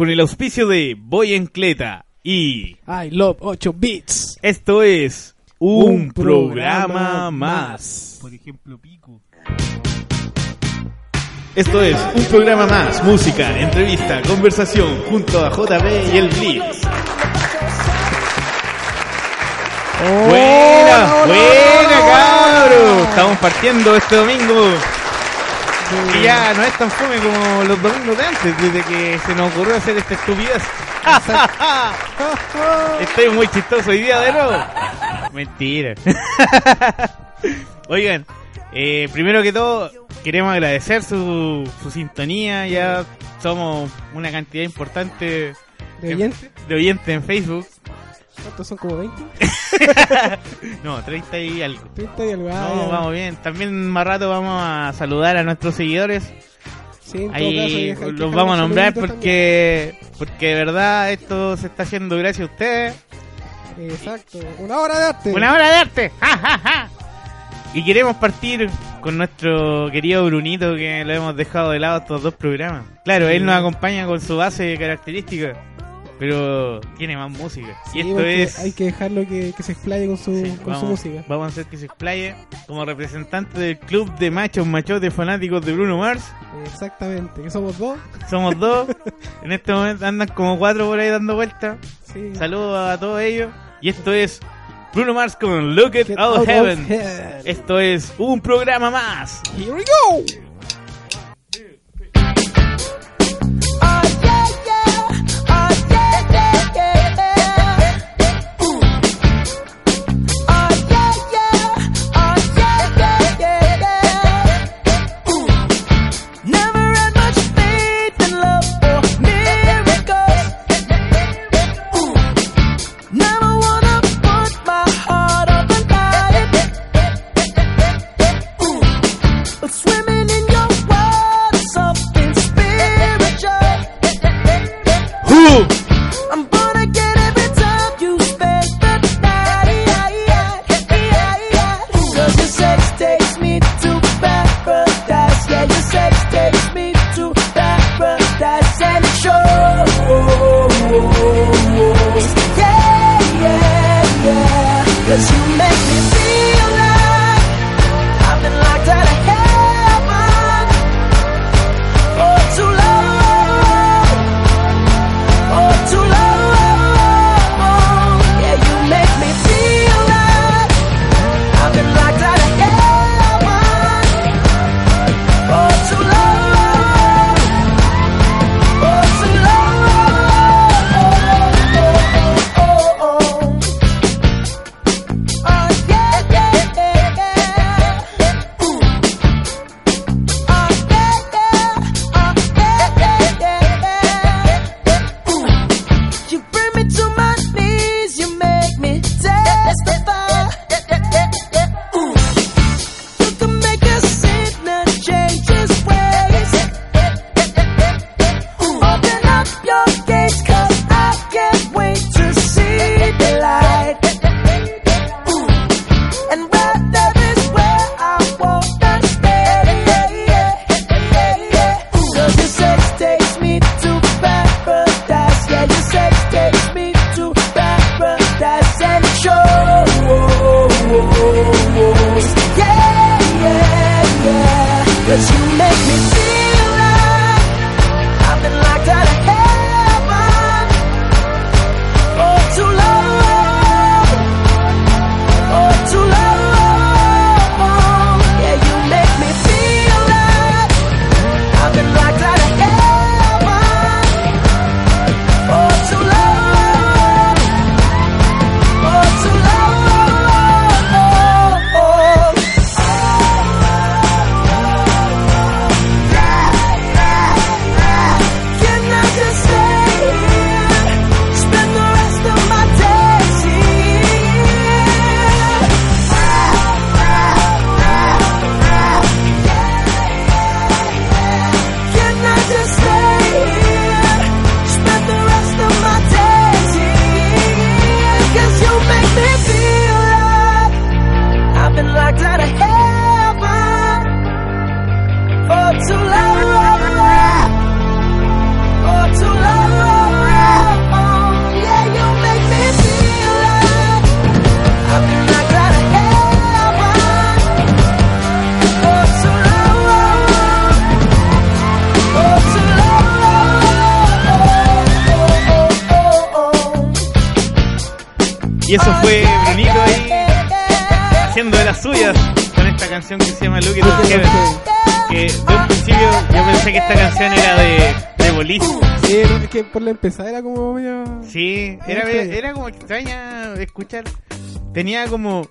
con el auspicio de Boy Encleta y I Love 8 Bits. Esto es un, programa, más. Por ejemplo, Pico. Esto es un programa más, música, entrevista, conversación junto a JB y el Blitz. buena, buena, cabros. Estamos partiendo este domingo y ya no es tan fome como los domingos de antes, desde que se nos ocurrió hacer esta estupidez. Estoy muy chistoso hoy día de nuevo. Mentira. Oigan, eh, primero que todo, queremos agradecer su, su sintonía. Ya somos una cantidad importante ¿De oyentes? de oyentes en Facebook. ¿Cuántos son? ¿Como 20? no, 30 y algo. 30 y algo. Ah, No, ya. vamos bien. También más rato vamos a saludar a nuestros seguidores. Sí, en todo Ahí caso, los vamos a nombrar porque porque de verdad esto se está haciendo gracias a ustedes. Exacto. Una hora de arte. Una hora de arte. ¡Ja, ja, ja! Y queremos partir con nuestro querido Brunito que lo hemos dejado de lado estos dos programas. Claro, él nos acompaña con su base de características, pero tiene más música. Sí, y esto es... Hay que dejarlo que, que se explaye con su, Sí, con su música. vamos a hacer que se explaye como representante del club de machos machotes fanáticos de Bruno Mars. Exactamente. Que somos dos. Somos dos. en este momento andan como cuatro por ahí dando vueltas. Sí. Saludos a todos ellos. Y esto es Bruno Mars con Look of Heaven. heaven. Esto es un programa más. Here we go. Y eso fue Brunito ahí haciendo de las suyas con esta canción que se llama Look at Heaven. Que de un principio yo pensé que esta canción era de, de Bolis. Sí, es que por la empezada era como medio. Sí, era, era como extraña escuchar. Tenía como.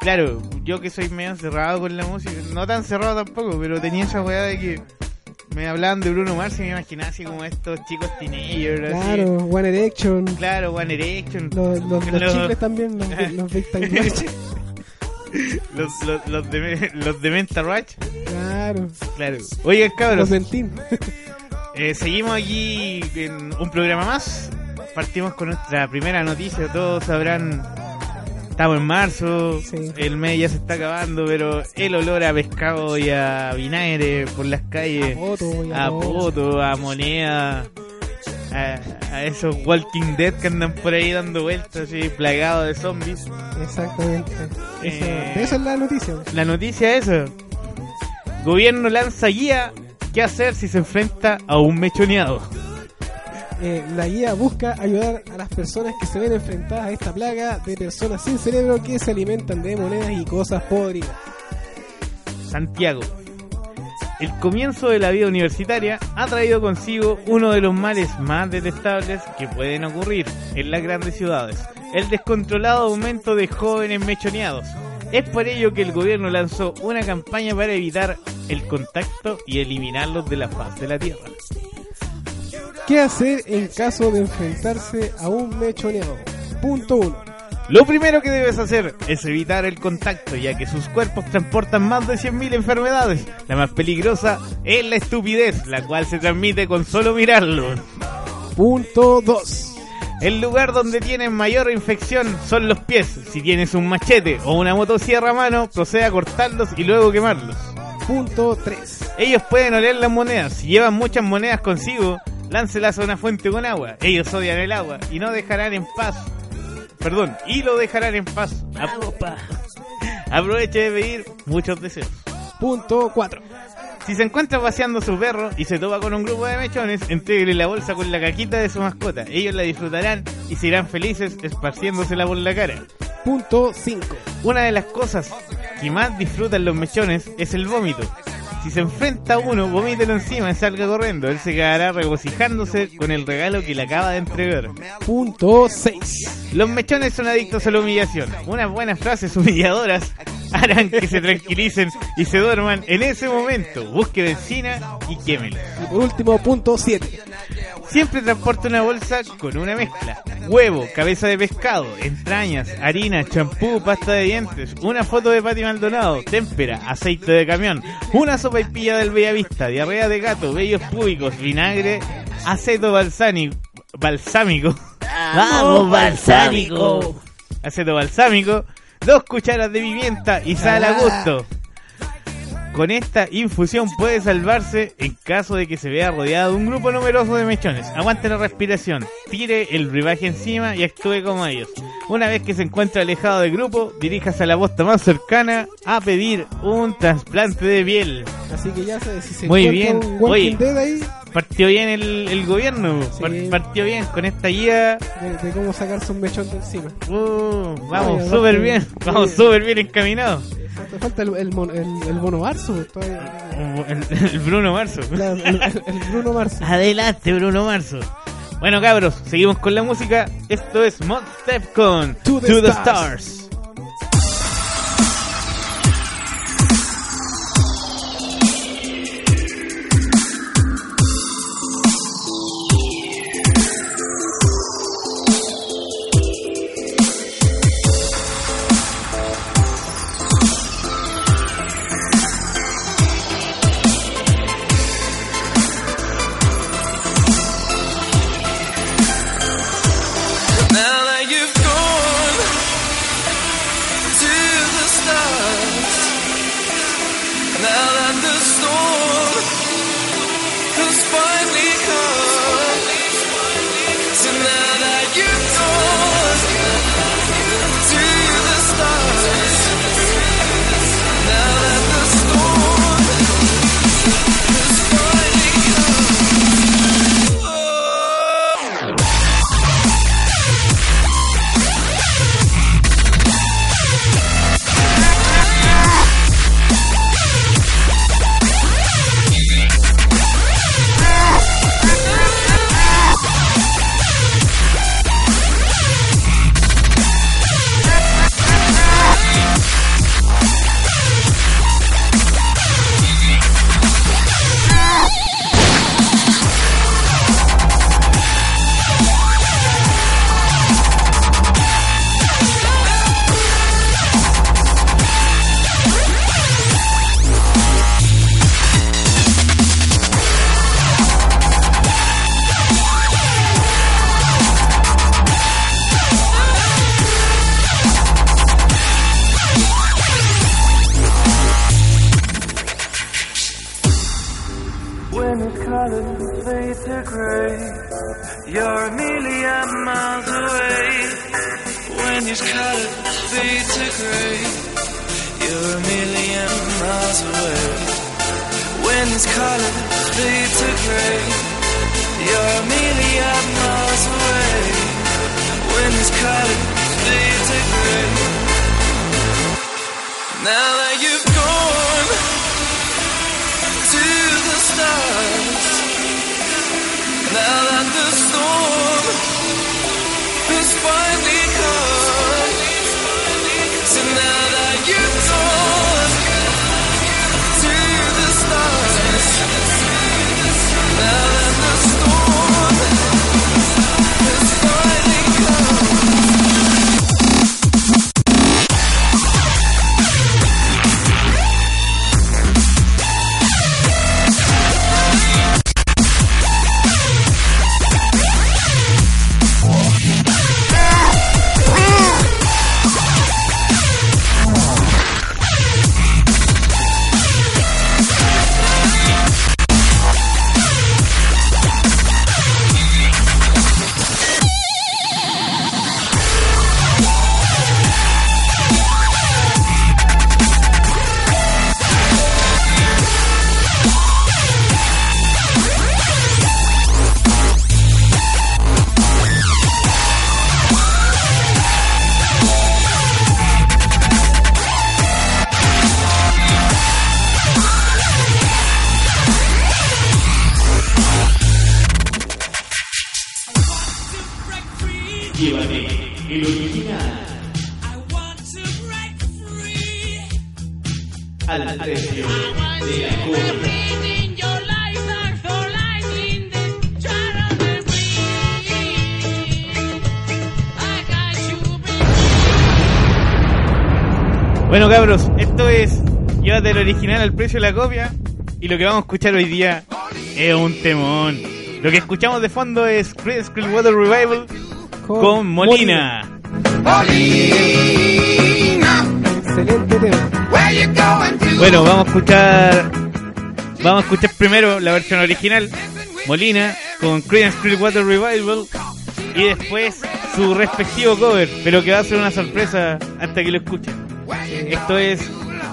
Claro, yo que soy medio cerrado con la música, no tan cerrado tampoco, pero tenía esa weá de que me hablaban de Bruno Mars y me imaginaba así como estos chicos teenagers. Claro, Así. One Erection. Claro, One Erection. Los, los, los Los- chicles también, los, los Big Time los, los, los de, los de Menta Rush. Claro. Claro. Oigan, cabros, Los eh, seguimos aquí en un programa más. Partimos con nuestra primera noticia. Todos sabrán. Estamos en marzo, Sí. el mes ya se está acabando, pero el olor a pescado y a vinagre por las calles, Poto a poto, a moneda, a, a esos Walking Dead que andan por ahí dando vueltas, así, plagados de zombies. Exactamente. Esa, Eh, de eso es la noticia. La noticia es. Gobierno lanza guía qué hacer si se enfrenta a un mechoneado. Eh, la guía busca ayudar a las personas que se ven enfrentadas a esta plaga de personas sin cerebro que se alimentan de monedas y cosas podridas. Santiago. El comienzo de la vida universitaria ha traído consigo uno de los males más detestables que pueden ocurrir en las grandes ciudades, el descontrolado aumento de jóvenes mechoneados. Es por ello que el gobierno lanzó una campaña para evitar el contacto y eliminarlos de la faz de la tierra. ¿Qué hacer en caso de enfrentarse a un mechoneado? Punto 1. Lo primero que debes hacer es evitar el contacto, ya que sus cuerpos transportan más de 100.000 enfermedades. La más peligrosa es la estupidez, la cual se transmite con solo mirarlo. Punto 2. El lugar donde tienen mayor infección son los pies. Si tienes un machete o una motosierra a mano, procede a cortarlos y luego quemarlos. Punto 3. Ellos pueden oler las monedas. Si llevan muchas monedas consigo, láncelas a una fuente con agua. Ellos odian el agua y no dejarán en paz. Perdón, y lo dejarán en paz. Apro- Aproveche de pedir muchos deseos. Punto 4. Si se encuentra paseando su perro y se topa con un grupo de mechones, entréguele la bolsa con la caquita de su mascota. Ellos la disfrutarán y se irán felices esparciéndosela por la cara. Punto 5. Una de las cosas que más disfrutan los mechones es el vómito. Si se enfrenta a uno, vomítelo encima y salga corriendo. Él se quedará regocijándose con el regalo que le acaba de entregar. Punto 6. Los mechones son adictos a la humillación. Unas buenas frases humilladoras harán que se tranquilicen y se duerman en ese momento. Busque benzina y quémelo. Y por último, punto 7. Siempre transporta una bolsa con una mezcla. Huevo, cabeza de pescado, entrañas, harina, champú, pasta de dientes, una foto de Pati Maldonado, témpera, aceite de camión, una sopa y pilla del Bellavista, diarrea de gato, vellos públicos, vinagre, aceto balsánico, balsámico, Vamos, balsámico. aceto balsámico, dos cucharas de pimienta y sal a gusto. Con esta infusión puede salvarse en caso de que se vea rodeado de un grupo numeroso de mechones. Aguante la respiración, tire el brebaje encima y actúe como ellos. Una vez que se encuentra alejado del grupo, diríjase a la posta más cercana a pedir un trasplante de piel. Así que ya sabes, si se Muy bien. un Oye. Dead ahí, Partió bien el, el gobierno, Sí. partió bien con esta guía. de, de cómo sacarse un mechón de encima. Uh, vamos súper bien, vamos súper bien encaminados. Te falta el, el, el, el Bono Marzo. El, el Bruno Marzo. El, Bruno Marzo. Adelante, Bruno Marzo. Bueno, cabros, seguimos con la música. Esto es Mod Step con To To the the, Stars. Stars. You're a million miles away. When these colors fade to gray. You're a million miles away. When these colors fade to gray. You're a million miles away. When these colors fade to gray. Now that you've gone to the stars. Now that the storm has finally Llévate el original al precio de copia. Bueno cabros, esto es Llévate el original al precio de la copia y lo que vamos a escuchar hoy día es un temón. Lo que escuchamos de fondo es Creedence Clearwater Revival con Molina. Excelente tema. Bueno, vamos a escuchar vamos a escuchar primero la versión original Molina con Creedence Clearwater Revival y después su respectivo cover, pero que va a ser una sorpresa hasta que lo escuchen. Esto es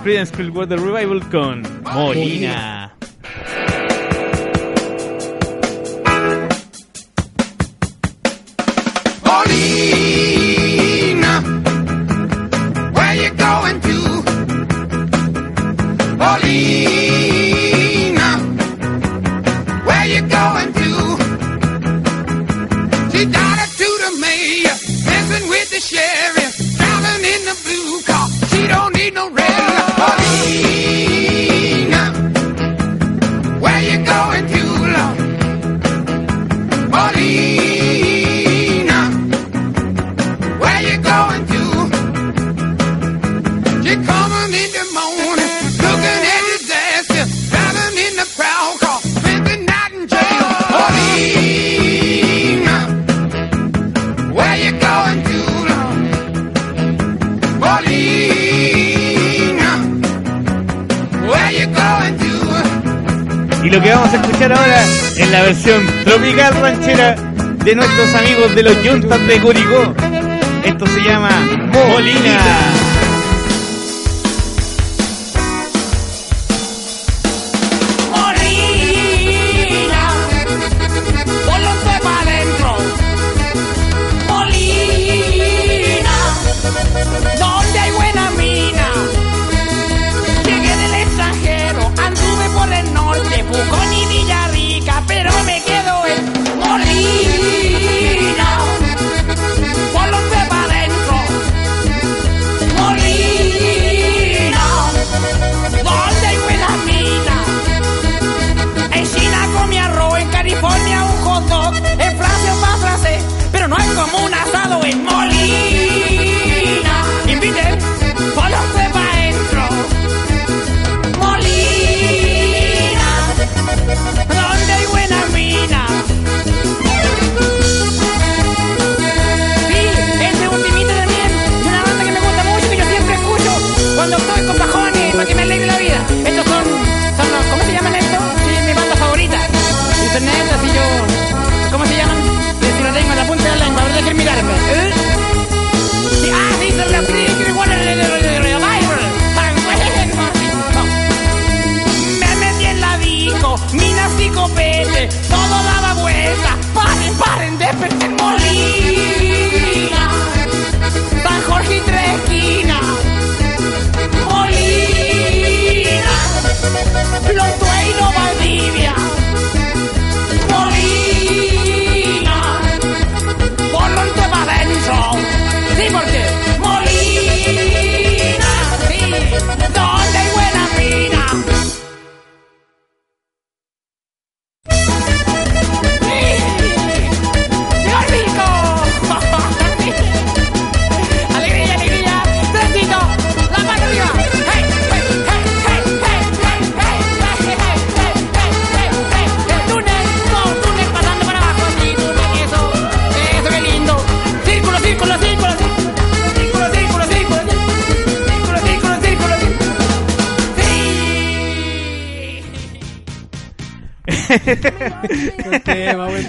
Creedence Clearwater Revival con Molina. Molly. Lo que vamos a escuchar ahora es la versión tropical ranchera de nuestros amigos de los Yuntas de Curicó. Esto se llama Molina. Molina,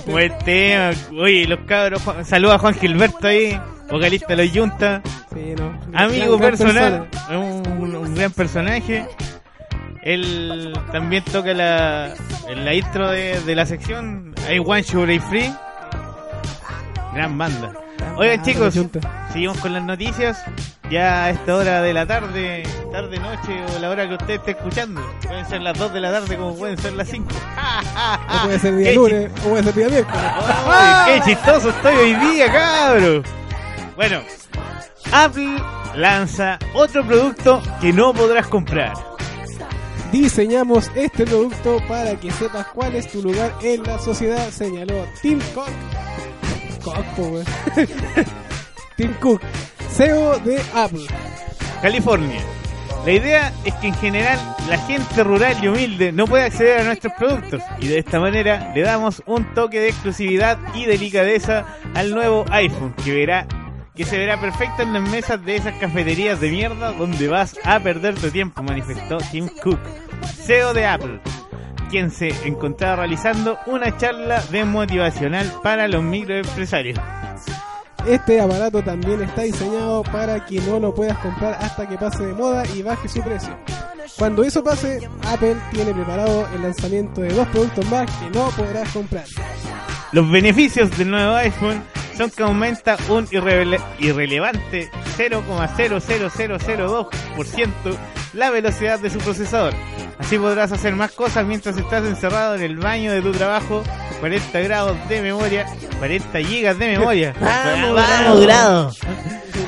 buen tema. Oye, los cabros, saluda a Juan Gilberto ahí, vocalista de los Yunta. Sí, no. Amigo Gran- gran personal, persona. un, un gran personaje. Él también toca la, la intro de, de la sección Want You Break Free. Gran banda. Oigan chicos, seguimos con las noticias. Ya a esta hora de la tarde, tarde, noche o la hora que usted esté escuchando. Pueden ser las 2 de la tarde como pueden ser las 5. O puede ser día lunes, o puede ser día miércoles. ¡Qué chistoso estoy hoy día, cabro! Bueno, Apple lanza otro producto que no podrás comprar. Diseñamos este producto para que sepas cuál es tu lugar en la sociedad, señaló Tim Cook. Tim Cook, CEO de Apple. California. La idea es que en general la gente rural y humilde no puede acceder a nuestros productos y de esta manera le damos un toque de exclusividad y delicadeza al nuevo iPhone que verá que se verá perfecto en las mesas de esas cafeterías de mierda donde vas a perder tu tiempo, manifestó Tim Cook, CEO de Apple, quien se encontraba realizando una charla de motivacional para los microempresarios. Este aparato también está diseñado para que no lo puedas comprar hasta que pase de moda y baje su precio. Cuando eso pase, Apple tiene preparado el lanzamiento de dos productos más que no podrás comprar. Los beneficios del nuevo iPhone son que aumenta un irrele- irrelevante 0,00002% la velocidad de su procesador. Así podrás hacer más cosas mientras estás encerrado en el baño de tu trabajo. 40 grados de memoria, 40 gigas de memoria. Vamos, vamos, grado.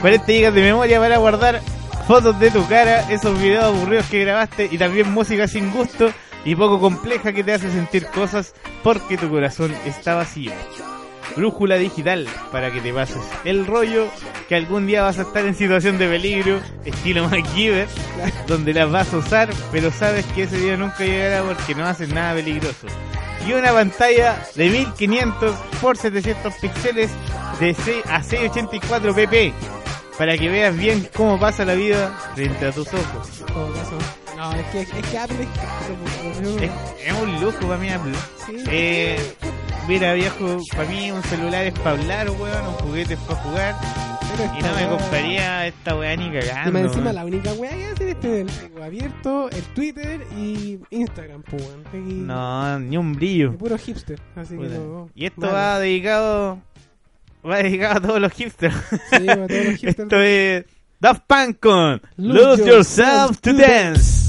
40 gigas de memoria para guardar fotos de tu cara, esos videos aburridos que grabaste y también música sin gusto y poco compleja que te hace sentir cosas porque tu corazón está vacío. Brújula digital para que te pases el rollo que algún día vas a estar en situación de peligro, estilo MacGyver, donde las vas a usar, pero sabes que ese día nunca llegará porque no haces nada peligroso. Y una pantalla de 1500 por 700 píxeles de 6 a 684 pp para que veas bien cómo pasa la vida frente a tus ojos. No, es que, es que Apple es un lujo para mí Apple. Sí. Eh, mira viejo, para mí un celular es para hablar, weón, un juguete es para jugar. Y no me compraría esta weá ni Y cagando. más encima la única weá que hacer es tener el Facebook abierto, el Twitter y Instagram, pues weón. No, ni un y brillo. puro hipster. Así que no. Y esto Vale. va dedicado va dedicado a todos los hipsters. Sí, para todos los hipsters. esto es Daft Punk con Lose Lose Yourself to Dance.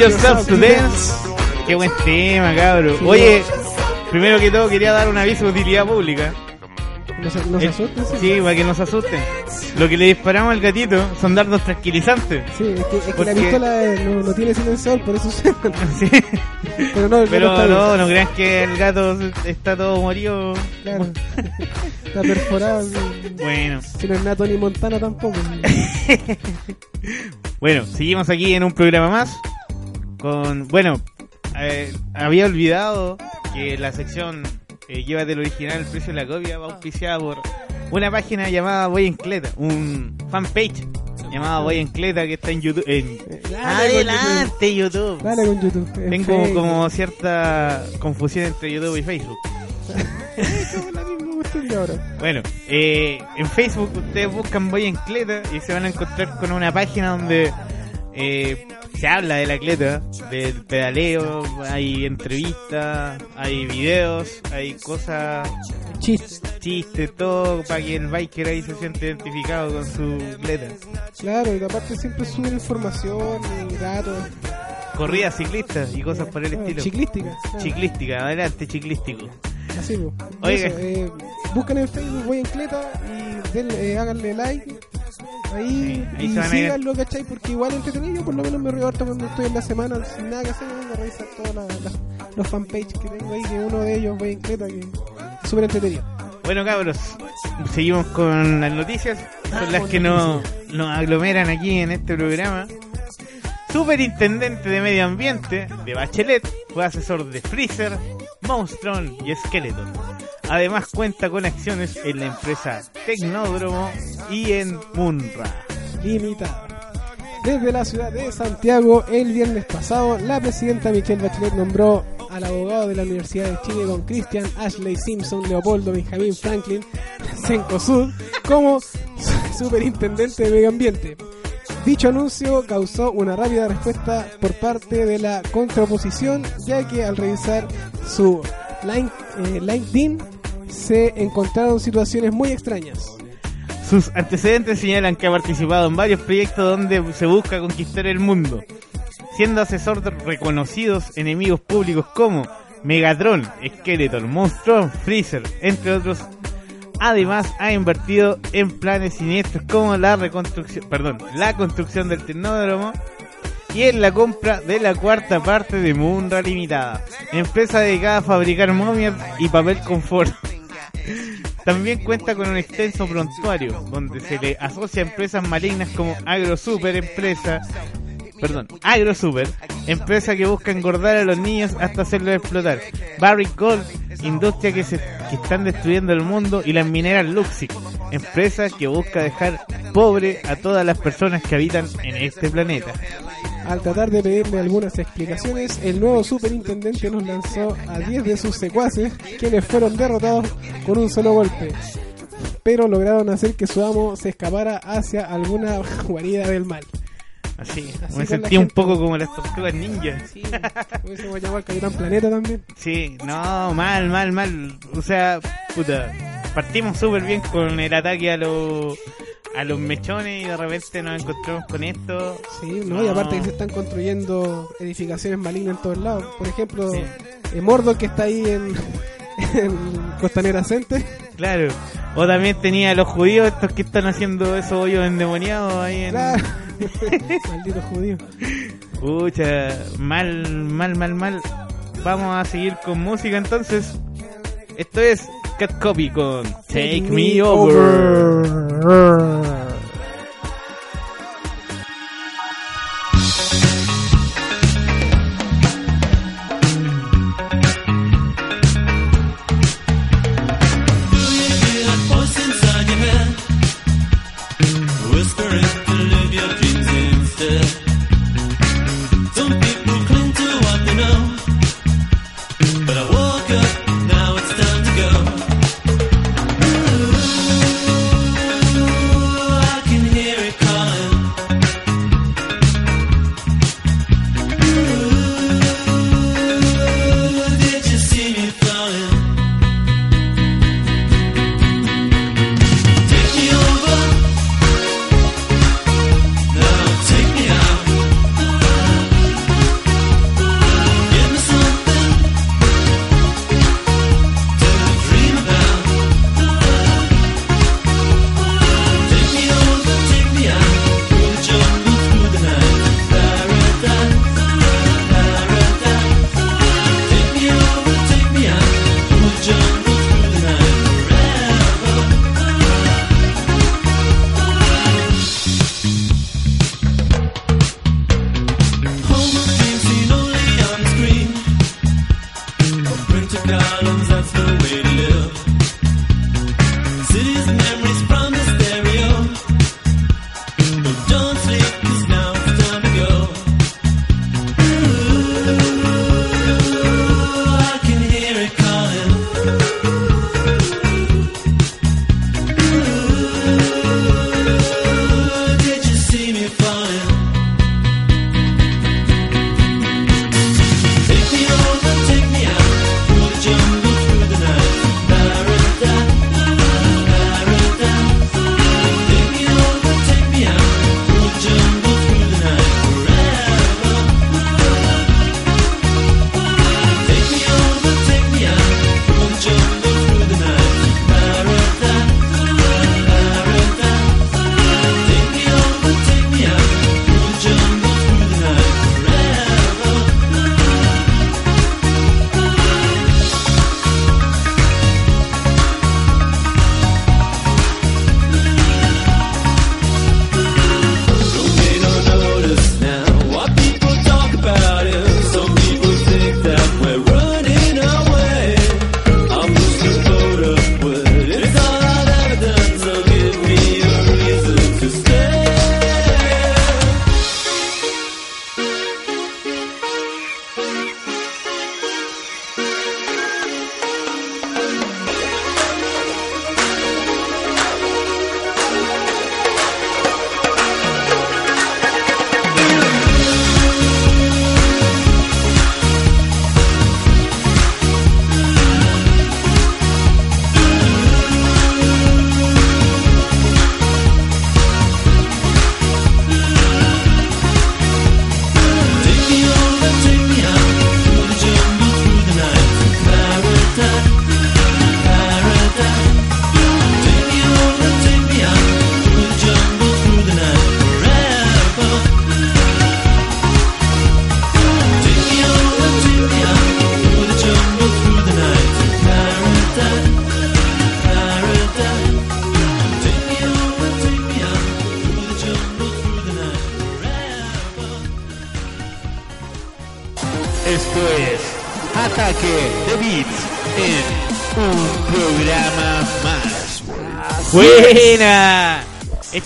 Yourself to Dance. Qué buen tema, cabrón. Oye, primero que todo quería dar un aviso de utilidad pública. No se, no se Eh, asusten, sí. Para que nos asusten. Lo que le disparamos al gatito son dardos tranquilizantes. Sí, es que, es que ¿Por la pistola eh, no, no tiene silenciador, por eso suena. Sí. Pero no, el Pero no, no crean que el gato está todo morido. Claro. está perforado. Bueno, Si no es Nato ni Montana tampoco. bueno, seguimos aquí en un programa más. Con, bueno, eh, había olvidado que la sección eh, Llévate el original, el precio de la copia va auspiciada por una página llamada Voy Encleta, un fanpage llamada Voy Encleta que está en YouTube. En, Adelante, YouTube. Dale con YouTube. en Tengo Facebook. como cierta confusión entre YouTube y Facebook. Es como la misma cuestión de ahora. Bueno, eh, en Facebook ustedes buscan Voy en Cleta y se van a encontrar con una página donde eh, se habla de la cleta, del pedaleo, hay entrevistas, hay videos, hay cosas, Chiste. chistes, todo para que el biker ahí se siente identificado con su cleta. Claro, y aparte siempre suben información y datos. Corridas ciclistas y cosas por el Claro, estilo. Chiclística. claro. Ciclística, adelante ciclístico. Así, pues. Oiga. Eso, eh, buscan en Facebook, voy en Cleta y denle, eh, háganle like. Ahí, Sí, ahí y síganlo, ¿cachai? Porque igual entretenido, yo por lo menos me río harto cuando estoy en la semana sin nada que hacer, vengo a revisar todos los fanpages que tengo ahí, que uno de ellos voy en Cleta, que es súper entretenido. Bueno cabros, seguimos con las noticias, son las que nos, nos aglomeran aquí en este programa. Superintendente de Medio Ambiente de Bachelet fue asesor de Freezer, Monstron y Skeleton. Además cuenta con acciones en la empresa Tecnódromo y en Munra. limitada. Desde la ciudad de Santiago, el viernes pasado, la presidenta Michelle Bachelet nombró al abogado de la Universidad de Chile con Christian Ashley Simpson, Leopoldo Benjamín Franklin, Cencosud, como superintendente de medio ambiente. Dicho anuncio causó una rápida respuesta por parte de la contraoposición, ya que al revisar su eh, LinkedIn se encontraron situaciones muy extrañas. Sus antecedentes señalan que ha participado en varios proyectos donde se busca conquistar el mundo, siendo asesor de reconocidos enemigos públicos como Megatron, Skeleton, Monstron, Freezer, entre otros. Además, ha invertido en planes siniestros como la reconstrucción, perdón, la construcción del tecnódromo y en la compra de la cuarta parte de Munra Limitada, empresa dedicada a fabricar momias y papel confort. También cuenta con un extenso prontuario, donde se le asocia a empresas malignas como AgroSuper, empresa, perdón, AgroSuper, empresa que busca engordar a los niños hasta hacerlos explotar. Barrick Gold, industria que se que están destruyendo el mundo y las mineras Luxic, empresa que busca dejar pobre a todas las personas que habitan en este planeta. Al tratar de pedirle algunas explicaciones, el nuevo superintendente nos lanzó a 10 de sus secuaces, quienes fueron derrotados con un solo golpe. Pero lograron hacer que su amo se escapara hacia alguna guarida del mal. Así, Así me sentí un poco como las tortugas ninja. Sí, hubiésemos llamado al Capitán Planeta también. Sí, no, mal, mal, mal. O sea, puta, partimos súper bien con el ataque a los a los mechones y de repente nos encontramos con esto. Sí, no, y aparte que ah. se están construyendo edificaciones malignas en todos lados. Por ejemplo, el eh, Mordor que está ahí en, Costanera Center. Claro. O también tenía a los judíos estos que están haciendo esos hoyos endemoniados ahí en... Claro. Malditos judíos. Pucha, mal, mal, mal, mal. Vamos a seguir con música entonces. Esto es Cat Copy con Take Me Over.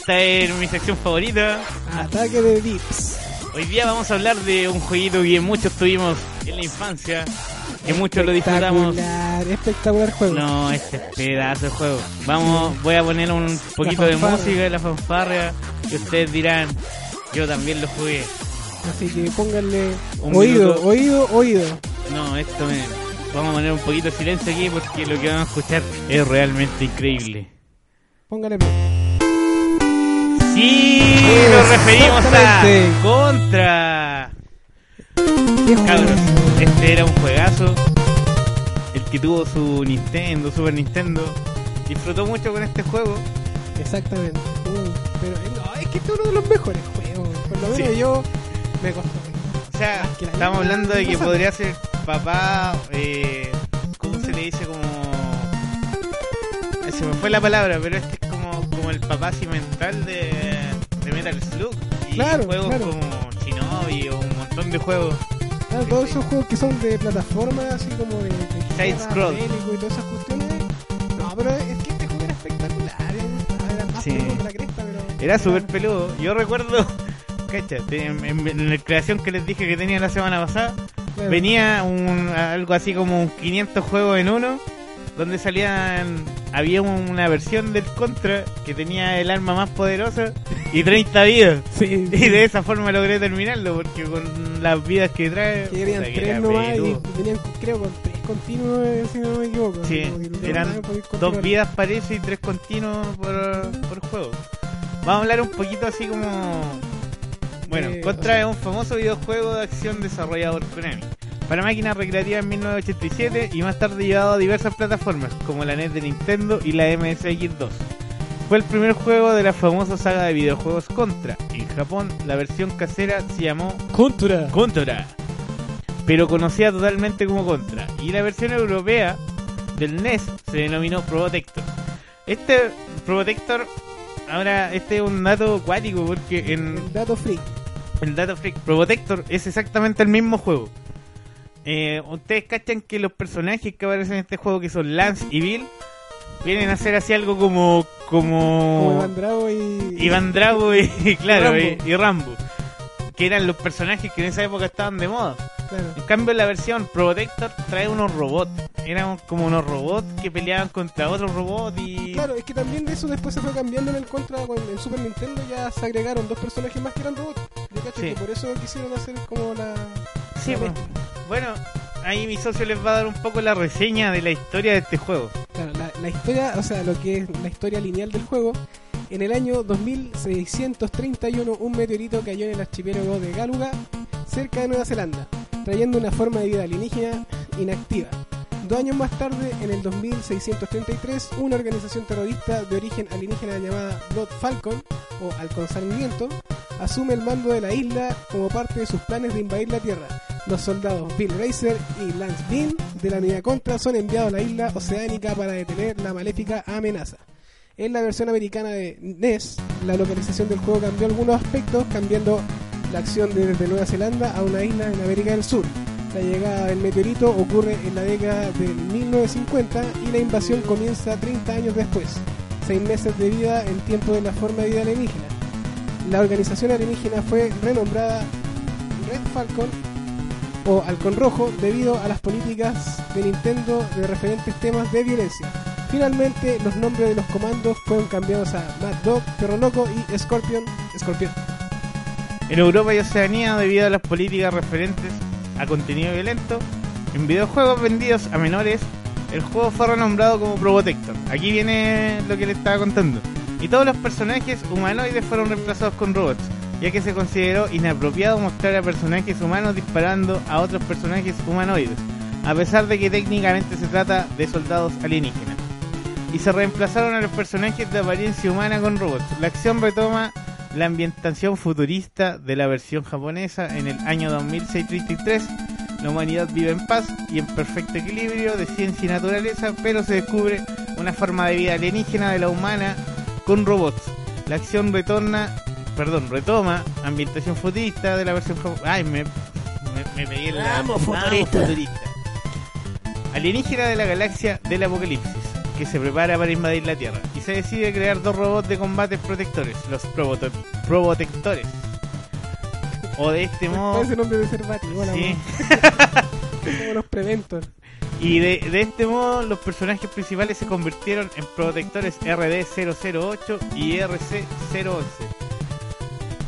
Esta es mi sección favorita. Ataque de Vips. Hoy día vamos a hablar de un jueguito que muchos tuvimos en la infancia, que muchos lo disfrutamos. Espectacular espectacular juego. No, este pedazo de juego. Vamos, voy a poner un poquito de música, la fanfarria, que ustedes dirán, yo también lo jugué. Así que pónganle oído, oído, oído. No, esto me... Vamos a poner un poquito de silencio aquí porque lo que vamos a escuchar es realmente increíble. Póngale play. Sí, nos referimos a Contra. Cabros, este era un juegazo. El que tuvo su Nintendo, Super Nintendo, disfrutó mucho con este juego. Exactamente. Uh, pero no, es que este es uno de los mejores juegos. Por lo menos yo me costó. O sea, estamos hablando de que podría ser papá. Eh, ¿Cómo se le dice? Como. Se me fue la palabra, pero este como, el papá cimental de, de Metal Slug. Y Claro, juegos claro. como Shinobi o un montón de juegos. Claro, todos esos juegos que son de plataforma, así como de, de Side scroll. y todas esas cuestiones. No, pero es que este juego era espectacular. eh. Era más Sí. peludo la cresta, pero. Era súper peludo. Yo recuerdo, cacha, en, en- en la creación que les dije que tenía la semana pasada, Claro. venía un, algo así como un 500 juegos en uno, donde salían, había una versión del Contra que tenía el arma más poderosa y 30 vidas. Sí, Y de esa forma logré terminarlo, porque con las vidas que trae... que que tres era nomás y venían, creo, con tres continuos, eh, si no me equivoco. Sí, eran dos vidas parece y tres continuos por, por juego. Vamos a hablar un poquito así como... Bueno, Eh, Contra es un famoso videojuego de acción desarrollado por Konami. Para máquinas recreativas en 1987 y más tarde llevado a diversas plataformas como la NES de Nintendo y la MSX2. Fue el primer juego de la famosa saga de videojuegos Contra. En Japón la versión casera se llamó Contra. Contra. Pero conocida totalmente como Contra. Y la versión europea del NES se denominó Probotector. Este Probotector, ahora este es un dato cuático porque en El dato freak. el Data Freak Probotector es exactamente el mismo juego. Eh, Ustedes cachan que los personajes que aparecen en este juego, que son Lance y Bill, vienen a ser así algo como. como. Como Iván Drago y. Iván Drago y, claro, Rambo. y, y Rambo. Que eran los personajes que en esa época estaban de moda. Claro. En cambio, la versión Probotector trae unos robots. Eran como unos robots que peleaban contra otros robots y. Claro, es que también de eso después se fue cambiando en el contra con en Super Nintendo ya se agregaron dos personajes más que eran robots. Yo cacho Sí. que por eso quisieron hacer como la Sí, la pues. Bueno, ahí mi socio les va a dar un poco la reseña de la historia de este juego. Claro, la, historia, o sea, lo que es la historia lineal del juego, en el año 2631 un meteorito cayó en el archipiélago de Galuga, cerca de Nueva Zelanda, trayendo una forma de vida alienígena inactiva. Dos años más tarde, en el 2633, una organización terrorista de origen alienígena llamada Blood Falcon, o Halcón asume el mando de la isla como parte de sus planes de invadir la Tierra. Los soldados Bill Racer y Lance Bean de la unidad contra son enviados a la isla oceánica para detener la maléfica amenaza. En la versión americana de NES, la localización del juego cambió algunos aspectos, cambiando la acción de- desde Nueva Zelanda a una isla en América del Sur. La llegada del meteorito ocurre en la década del 1950 y la invasión comienza 30 años después, seis meses de vida en tiempo de la forma de vida alienígena. La organización alienígena fue renombrada Red Falcon o Halcón Rojo debido a las políticas de Nintendo de referentes temas de violencia. Finalmente, los nombres de los comandos fueron cambiados a Mad Dog, Perro Loco y Scorpion. Scorpion. En Europa y Oceanía, debido a las políticas referentes a contenido violento, en videojuegos vendidos a menores, el juego fue renombrado como Probotector. Aquí viene lo que le estaba contando. Y todos los personajes humanoides fueron reemplazados con robots, ya que se consideró inapropiado mostrar a personajes humanos disparando a otros personajes humanoides, a pesar de que técnicamente se trata de soldados alienígenas. Y se reemplazaron a los personajes de apariencia humana con robots. La acción retoma la ambientación futurista de la versión japonesa en el año 2633. La humanidad vive en paz y en perfecto equilibrio de ciencia y naturaleza, pero se descubre una forma de vida alienígena de la humana con robots. La acción retorna, perdón, retoma ambientación futurista de la versión japonesa. Ay, me, me, me pegué en la Vamos, futurista. futurista. Alienígena de la galaxia del apocalipsis, que se prepara para invadir la Tierra y se decide crear dos robots de combate protectores, los proboto- probotectores. O de este modo, Parece nombre de ser Bati, sí. como los Preventor. Y de, de este modo los personajes principales se convirtieron en protectores RD008 y RC011.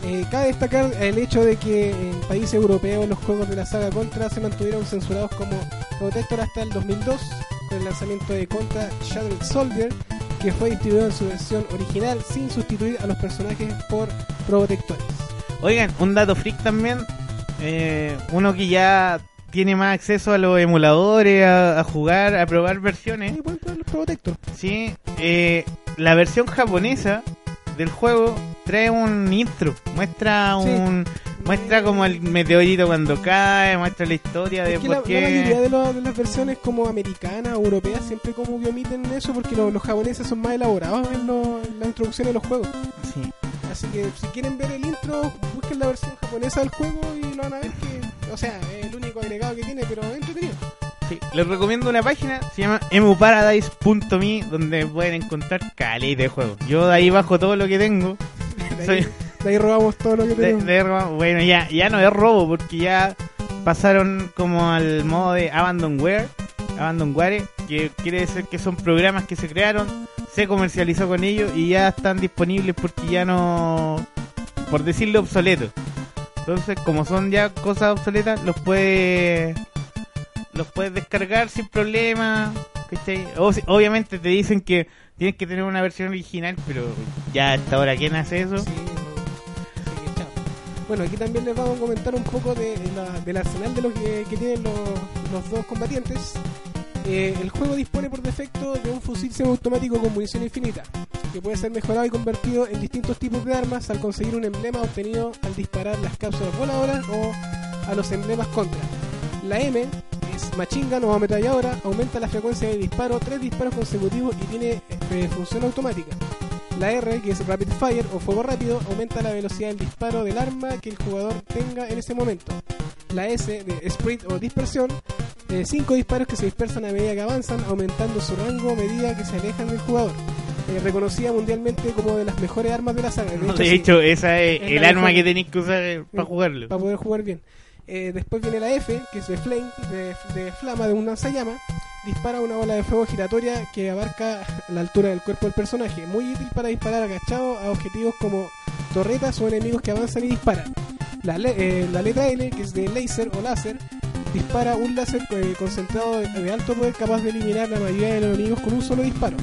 Eh, cabe destacar el hecho de que en países europeos los juegos de la saga Contra se mantuvieron censurados como Protector hasta el 2002 con el lanzamiento de Contra Shadow Soldier que fue distribuido en su versión original sin sustituir a los personajes por protectores. Oigan, un dato freak también, eh, uno que ya tiene más acceso a los emuladores, a, a jugar, a probar versiones. Sí, pueden probar los Probotector. Sí, eh, la versión japonesa del juego trae un intro, muestra Sí. un muestra como el meteorito cuando cae, muestra la historia de que la, por la mayoría qué de, lo- de las versiones como americanas, europeas, siempre como que omiten eso porque lo- los japoneses son más elaborados en, lo- en la introducción de los juegos. Sí. Así que si quieren ver el intro, busquen la versión japonesa del juego y lo van a ver que, o sea, es agregado que tiene, pero entretenido. Sí, les recomiendo una página, se llama emuparadise.me, donde pueden encontrar caleta de juegos. Yo de ahí bajo todo lo que tengo. De Soy- ahí, de ahí robamos todo lo que tenemos. de bueno, ya, ya no es robo, porque ya pasaron como al modo de Abandonware, Abandonware, que quiere decir que son programas que se crearon, se comercializó con ellos y ya están disponibles porque ya no, por decirlo, obsoletos. Entonces, como son ya cosas obsoletas, los puedes los puedes descargar sin problema. ¿cachai? Obviamente te dicen que tienes que tener una versión original, pero ya hasta ahora, ¿quién hace eso? Sí. Bueno, aquí también les vamos a comentar un poco de la- del arsenal de lo que, que tienen los, los dos combatientes. Eh, el juego dispone por defecto de un fusil semiautomático con munición infinita, que puede ser mejorado y convertido en distintos tipos de armas al conseguir un emblema obtenido al disparar las cápsulas voladoras o a los emblemas contra. La M es machine gun o ametralladora, aumenta la frecuencia de disparo, tres disparos consecutivos y tiene eh, función automática. La R, que es Rapid Fire o fuego rápido, aumenta la velocidad del disparo del arma que el jugador tenga en ese momento. La S, de Sprint o dispersión, 5 disparos que se dispersan a medida que avanzan, aumentando su rango a medida que se alejan del jugador. Eh, reconocida mundialmente como de las mejores armas de la saga. No, sí, de hecho, esa es, Es el arma mejor. que tenéis que usar para jugarlo. para poder jugar bien. Eh, después viene la F, que es de Flame, de, de flama, de un lanzallama. Dispara una bola de fuego giratoria que abarca la altura del cuerpo del personaje. Muy útil para disparar agachado a objetivos como torretas o enemigos que avanzan y disparan. La, le- eh, la letra L, que es de laser o láser, dispara un láser eh, concentrado de, alto poder capaz de eliminar la mayoría de los enemigos con un solo disparo.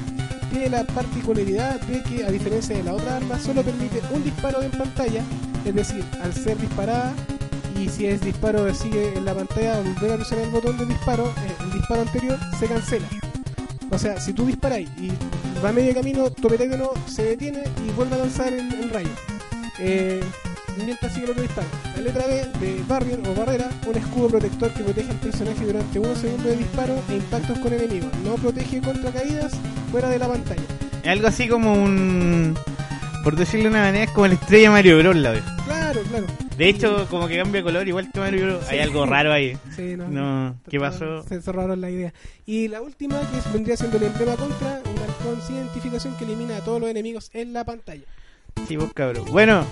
Tiene la particularidad de que, a diferencia de la otra arma, solo permite un disparo en pantalla, es decir, al ser disparada y si es disparo sigue en la pantalla al volver a presionar el botón de disparo, eh, el disparo anterior se cancela. O sea, si tú disparáis y va a medio camino, tu petágono se detiene y vuelve a lanzar el, el rayo. Eh, mientras sigue el otro disparo. La letra B de Barrier o Barrera, un escudo protector que protege al personaje durante unos segundos de disparo e impactos con enemigos. No protege contra caídas fuera de la pantalla. Algo así como un. Por decirlo de una manera, es como la estrella Mario Bros. La vez. Claro, claro. De hecho, como que cambia color igual que Mario Bros. Hay Sí. algo raro ahí. Sí, no, No, ¿qué pasó? Se cerraron la idea. Y la última, que vendría siendo el emblema contra, un halcón sin identificación que elimina a todos los enemigos en la pantalla. Sí, vos cabrón. Bueno,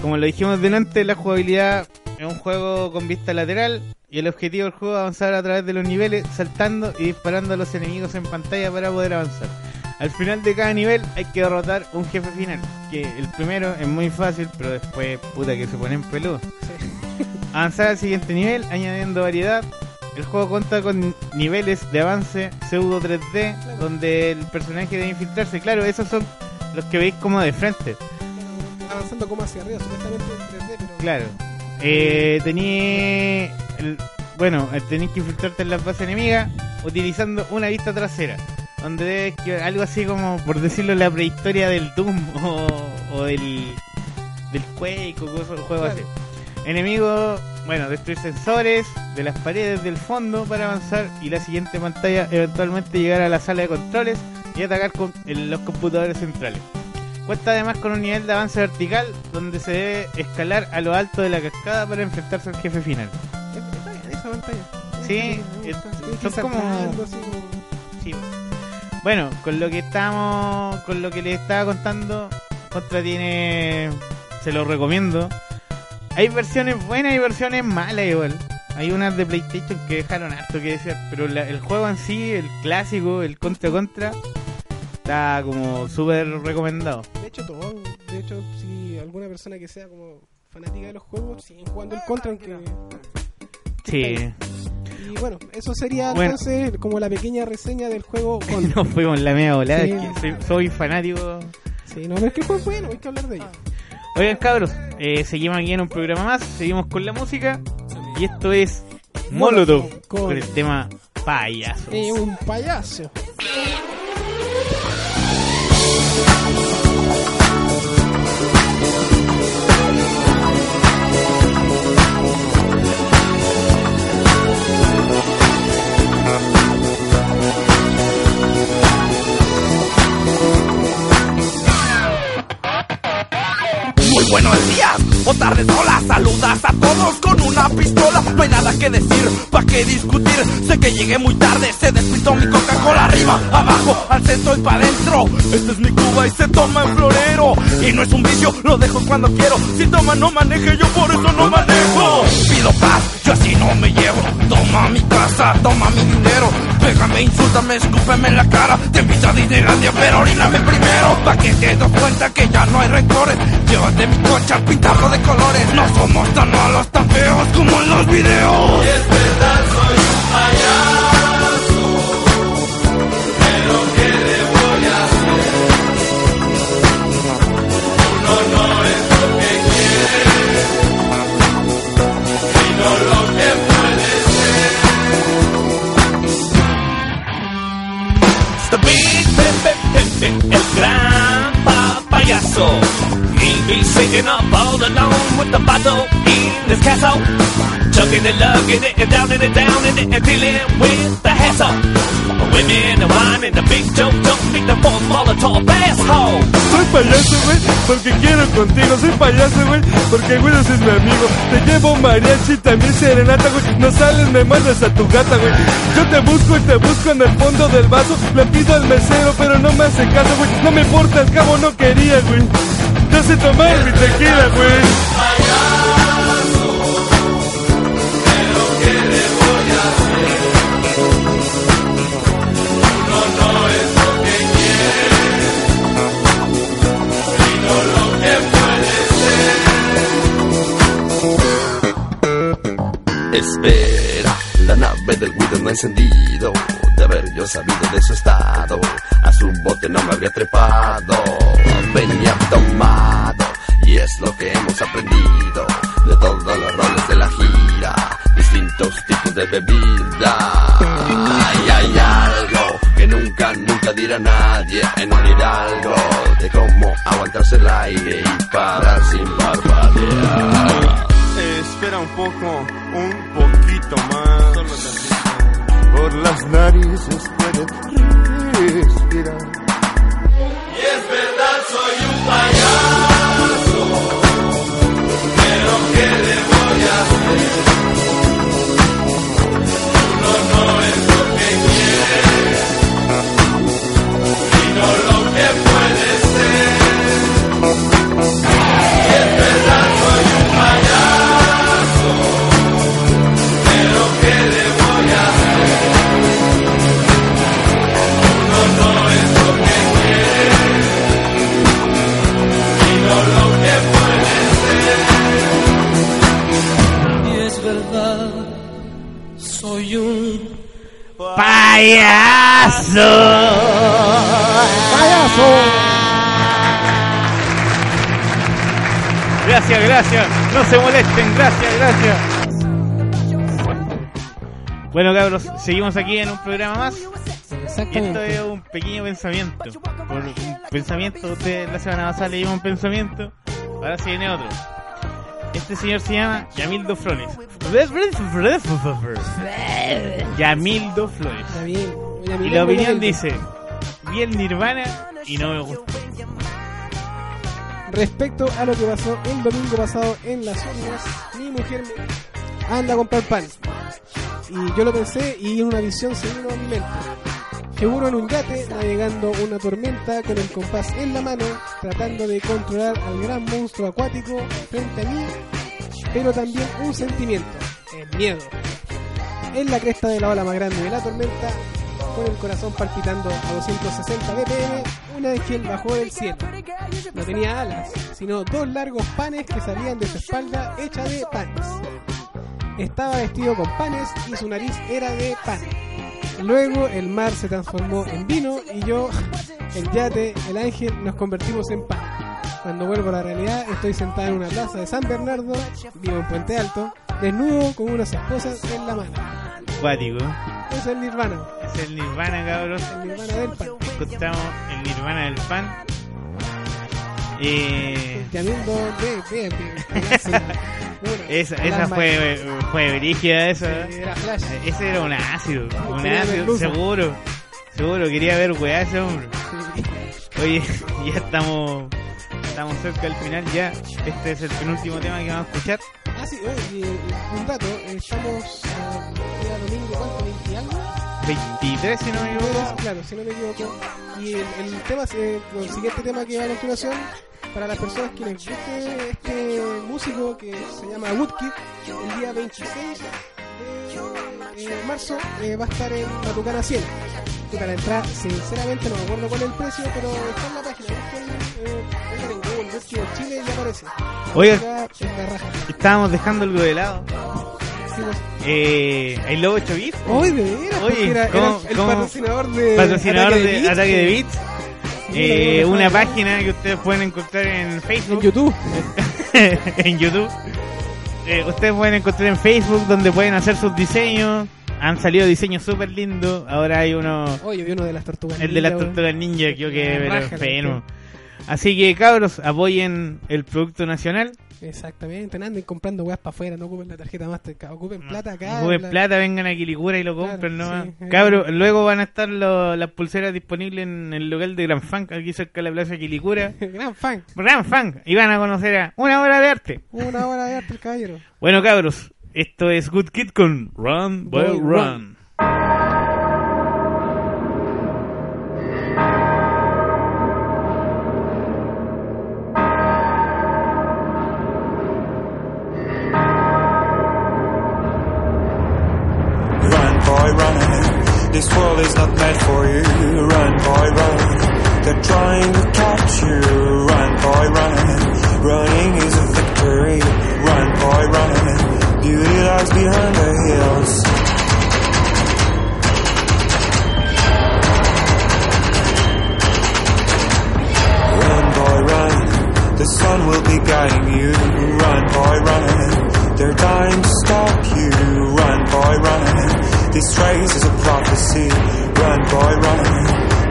como lo dijimos delante, la jugabilidad es un juego con vista lateral y el objetivo del juego es avanzar a través de los niveles, saltando y disparando a los enemigos en pantalla para poder avanzar. Al final de cada nivel hay que derrotar un jefe final, que el primero es muy fácil, pero después puta que se ponen peludos. Sí. Avanzar al siguiente nivel, añadiendo variedad. El juego cuenta con niveles de avance pseudo 3D, donde el personaje debe infiltrarse. Claro, esos son los que veis como de frente. Avanzando como hacia arriba, supuestamente en 3D, pero... Claro. Eh, tenía el- bueno, eh, tenéis que infiltrarte en las bases enemigas utilizando una vista trasera. Donde que algo así como, por decirlo, la prehistoria del Doom o, o del, del Quake o cosas, Claro. así. Enemigos, bueno, destruir sensores de las paredes del fondo para avanzar y la siguiente pantalla eventualmente llegar a la sala de controles y atacar con el- los computadores centrales. Cuenta además con un nivel de avance vertical donde se debe escalar a lo alto de la cascada para enfrentarse al jefe final. Esa pantalla. Sí, que son como- Sí. Bueno, con lo que estamos, con lo que les estaba contando, Contra tiene, se lo recomiendo. Hay versiones buenas y versiones malas igual. Hay unas de PlayStation que dejaron harto que decir, pero la- el juego en sí, el clásico, el Contra Contra, está como súper recomendado. De hecho, todo. De hecho, si alguna persona que sea como fanática de los juegos, siguen jugando el contra, aunque. Sí, Y bueno, eso sería Bueno. entonces como la pequeña reseña del juego contra. nos fuimos la media volada, Sí. es que soy, soy fanático. Sí, no, pero es que es bueno, hay que hablar de ello. Oigan cabros, eh, seguimos aquí en un programa más, seguimos con la música y esto es Molotov Con- con el tema payaso. Es un payaso. Buenos días o tardes, hola, saludas a todos con una pistola. No hay nada que decir, pa' qué discutir. Sé que llegué muy tarde, se despistó mi Coca-Cola arriba, abajo, al centro y pa' adentro. Esta es mi Cuba y se toma en florero. Y no es un vicio, lo dejo cuando quiero. Si toma, no maneje, yo por eso no manejo. Pido paz, yo así no me llevo. Toma mi casa, toma mi dinero. Pégame, insúltame, escúpeme en la cara. Te invito a Disneylandia, pero oríname primero. Pa' que te des cuenta que ya no hay rencores. Llévate mi coche a pintarlo de colores. No somos tan malos, tan feos como en los videos. es soy payaso. He be sitting up all alone with the bottle in his castle. Chugging and lugging it and down it down it and dealing with the hassle. Women and wine and the big joke don't need the fourth Molotov asshole. Soy payaso, güey, porque quiero contigo. Soy payaso, güey, porque güey es mi amigo. Te llevo mariachi, también serenata, güey. No sales, me mandas a tu gata, güey. Yo te busco y te busco en el fondo del vaso. Le pido al mesero, pero no me hace caso, güey. No me importa, al cabo no quería, güey. Sé tomar mi tequila, güey. Espera, la nave del Guido no ha encendido. De haber yo sabido de su estado, a su bote no me habría trepado. Venía tomado, y es lo que hemos aprendido de todos los roles de la gira. Distintos tipos de bebida. Ay, hay algo que nunca, nunca dirá nadie en un hidalgo. De cómo aguantarse el aire y parar sin parpadear. Espera un poco, un poquito más. Por las narices puedes ¡Payaso! Gracias, gracias. No se molesten, gracias, gracias. Bueno, cabros, seguimos aquí en un programa más. Y esto es un pequeño pensamiento. Por un pensamiento, ustedes la semana pasada leímos un pensamiento, ahora se viene otro. Este señor se llama Yamildo Flores. Yamildo Flores. Y la opinión dice. vi el Nirvana y no me gustó. Respecto a lo que pasó el domingo pasado en las urnas, mi mujer me anda a comprar pan. Y yo lo pensé y una visión se vino a mi mente. Seguro en un yate, navegando una tormenta con el compás en la mano, tratando de controlar al gran monstruo acuático frente a mí, pero también un sentimiento, el miedo. En la cresta de la ola más grande de la tormenta, con el corazón palpitando a 260 bpm, un ángel bajó del cielo. No tenía alas, sino dos largos panes que salían de su espalda hecha de panes. Estaba vestido con panes y su nariz era de pan. Luego el mar se transformó en vino y yo, el yate, el ángel, nos convertimos en pan. Cuando vuelvo a la realidad, estoy sentado en una plaza de San Bernardo, vivo en Puente Alto, desnudo con unas esposas en la mano. Cuático. Es el Nirvana, Es el Nirvana, cabros. el Nirvana del pan. Escuchamos el Nirvana del fan. Eh, esa, esa fue, fue brígida, esa. Era flash. Ese era un ácido, un ácido, seguro. Seguro, quería ver weá ese hombre. Oye, ya estamos estamos cerca del final ya. Este es el penúltimo tema que vamos a escuchar. Ah, sí, oye, un dato, eh, estamos eh, día domingo, ¿cuánto? ¿20 y algo? 23, si no me equivoco. claro, si no me equivoco. Y el, el tema, eh, el siguiente tema que va a continuación, para las personas que les guste este músico que se llama Woodkid, el día 26 de eh, marzo eh, va a estar en Matucana 100. Y para entrar, sinceramente no me acuerdo cuál es el precio, pero está en la página. Busquen, eh, en Google, Woodkid Chile y aparece. Oiga, estábamos dejando algo de lado. Pues, Eh, ¿El Lobo 8 bits? Hoy de veras, Oye, porque era, era ¿cómo- el patrocinador de Patrocinador Ataque de Beats, Ataque de. Beats. Eh, una página que ustedes pueden encontrar en en Facebook. YouTube. en YouTube. Eh, ustedes pueden encontrar en Facebook donde pueden hacer sus diseños. Han salido diseños súper lindos. Ahora hay uno, Oye, vi uno de las tortugas. el de las tortugas ninja, que yo que pero enfermo. Así que cabros, apoyen el producto nacional. Exactamente, anden comprando weas para afuera, no ocupen la tarjeta Mastercard, ocupen plata acá. Ocupen la- plata, vengan a Quilicura y lo Claro, compren nomás. sí, eh. Cabros, luego van a estar lo- las pulseras disponibles en el local de Gran Funk, aquí cerca de la plaza de Quilicura. Gran fan, Gran Funk, y van a conocer a una hora de arte. una hora de arte el caballero. Bueno, cabros, esto es Good Kid con Run, Boy, Boy, Run. Run,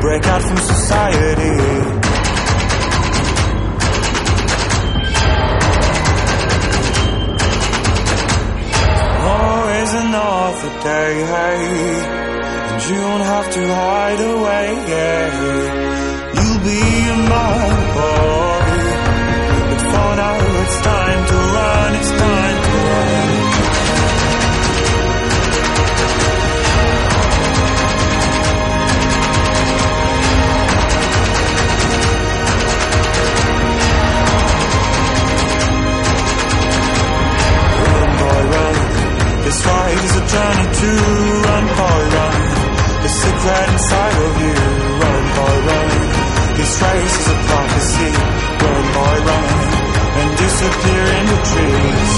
Break out from society. Always another day. And you don't have to hide away, yeah. You'll be a my boy. This fight is a journey to run, boy, run. The secret inside of you. Run, boy, run. This race is a prophecy. Run, boy, run. And disappear in the trees.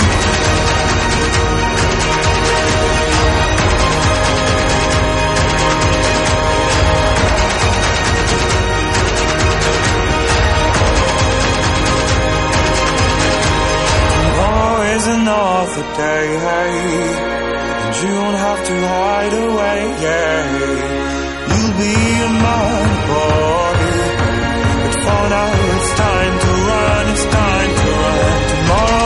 Always another day. And you don't have to hide away. You'll be my boy. But for now, it's time to run, it's time to run. Tomorrow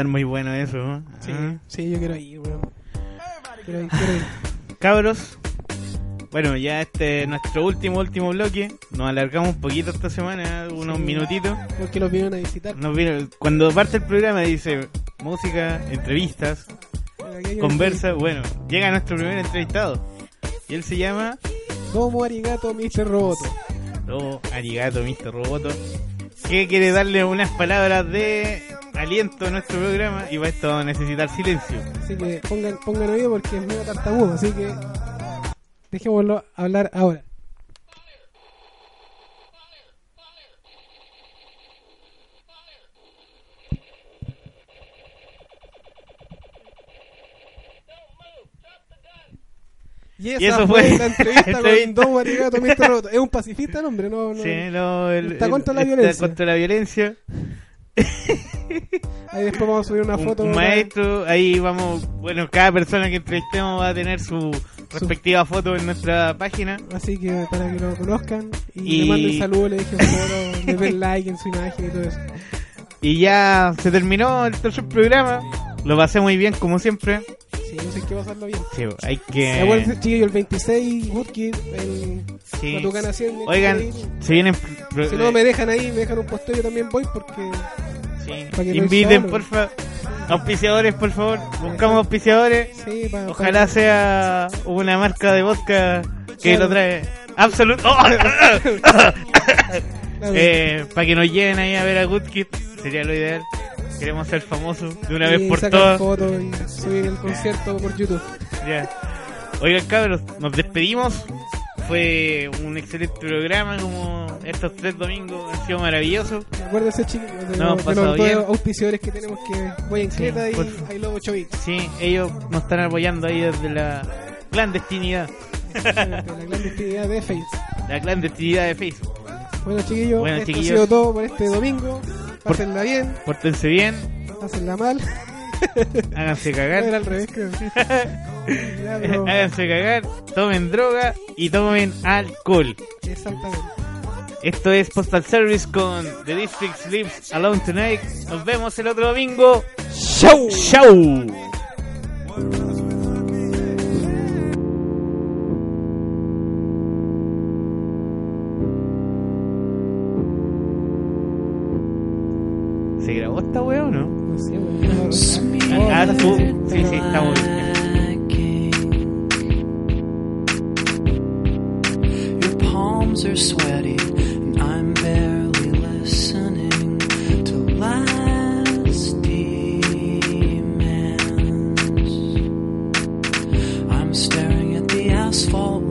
estar muy bueno eso. ¿no? Sí, Ah. sí, yo quiero ir, weón. Quiero ir, quiero ir. Cabros, bueno, ya este es nuestro último, último bloque. Nos alargamos un poquito esta semana, unos Sí. minutitos. Porque los vinieron a visitar. Nos cuando parte el programa dice música, entrevistas, conversa. Bueno, llega nuestro primer entrevistado. Y él se llama Domo Arigato, Mr. Roboto. Oh, Arigato, Mr. Roboto. Que quiere darle unas palabras de aliento a nuestro programa. Y para esto vamos a necesitar silencio. Así que pongan, pongan oído porque es medio tartamudo. Así que dejémoslo hablar ahora. Y esa Y eso fue fue la entrevista entrevista. con Domo Arigato, Mr. Roboto. Es un pacifista el hombre, no, no. Sí, no, el- Está el- contra la está violencia. contra la violencia. Ahí después vamos a subir una un, foto. un maestro, ahí vamos, bueno, cada persona que entrevistemos va a tener su respectiva foto en nuestra página. Así que para que lo conozcan y, Y- le manden saludos, le dejen fotos, le den like en su imagen y todo eso. Y ya se terminó el tercer programa. Lo pasé muy bien, como siempre. Sí, no sé qué pasarlo bien. Sí, hay ¿Se acuerdan, que. chiquillo, el 26, Woodkid, el Sí. Batucana 100, hay que Oigan, se vienen. Si no me dejan ahí, me dejan un posteo, yo también voy porque sí. que Inviten, por favor. Auspiciadores, por favor. Buscamos auspiciadores. sí, Ojalá sea una marca de vodka que Claro. lo trae. Absolute. eh, para que nos lleven ahí a ver a Good Kid. Sería lo ideal. Queremos ser famosos de una vez por todas. fotos y subir el concierto por YouTube. Ya. Oigan, cabros, nos despedimos. Fue un excelente programa, como estos tres domingos han sido maravillosos. Acuérdense, chicos, de, No, los- de los dos bien. auspiciadores que tenemos que voy en Sí, Cleta por y Lobo Chovix. Sí, ellos nos están apoyando ahí desde la clandestinidad. de la clandestinidad de Facebook. La clandestinidad de Facebook. Bueno, chiquillos, Bueno, esto chiquillos. ha sido todo por este domingo. Pásenla bien, Pórtense bien, pásenla mal. háganse Era cagar. al revés, creo. Ya, pero- háganse cagar, tomen droga y tomen alcohol. Exactamente. Esto es Postal Service con The District Sleeps Alone Tonight. Nos vemos el otro domingo. ¡Chau! ¡Chau! The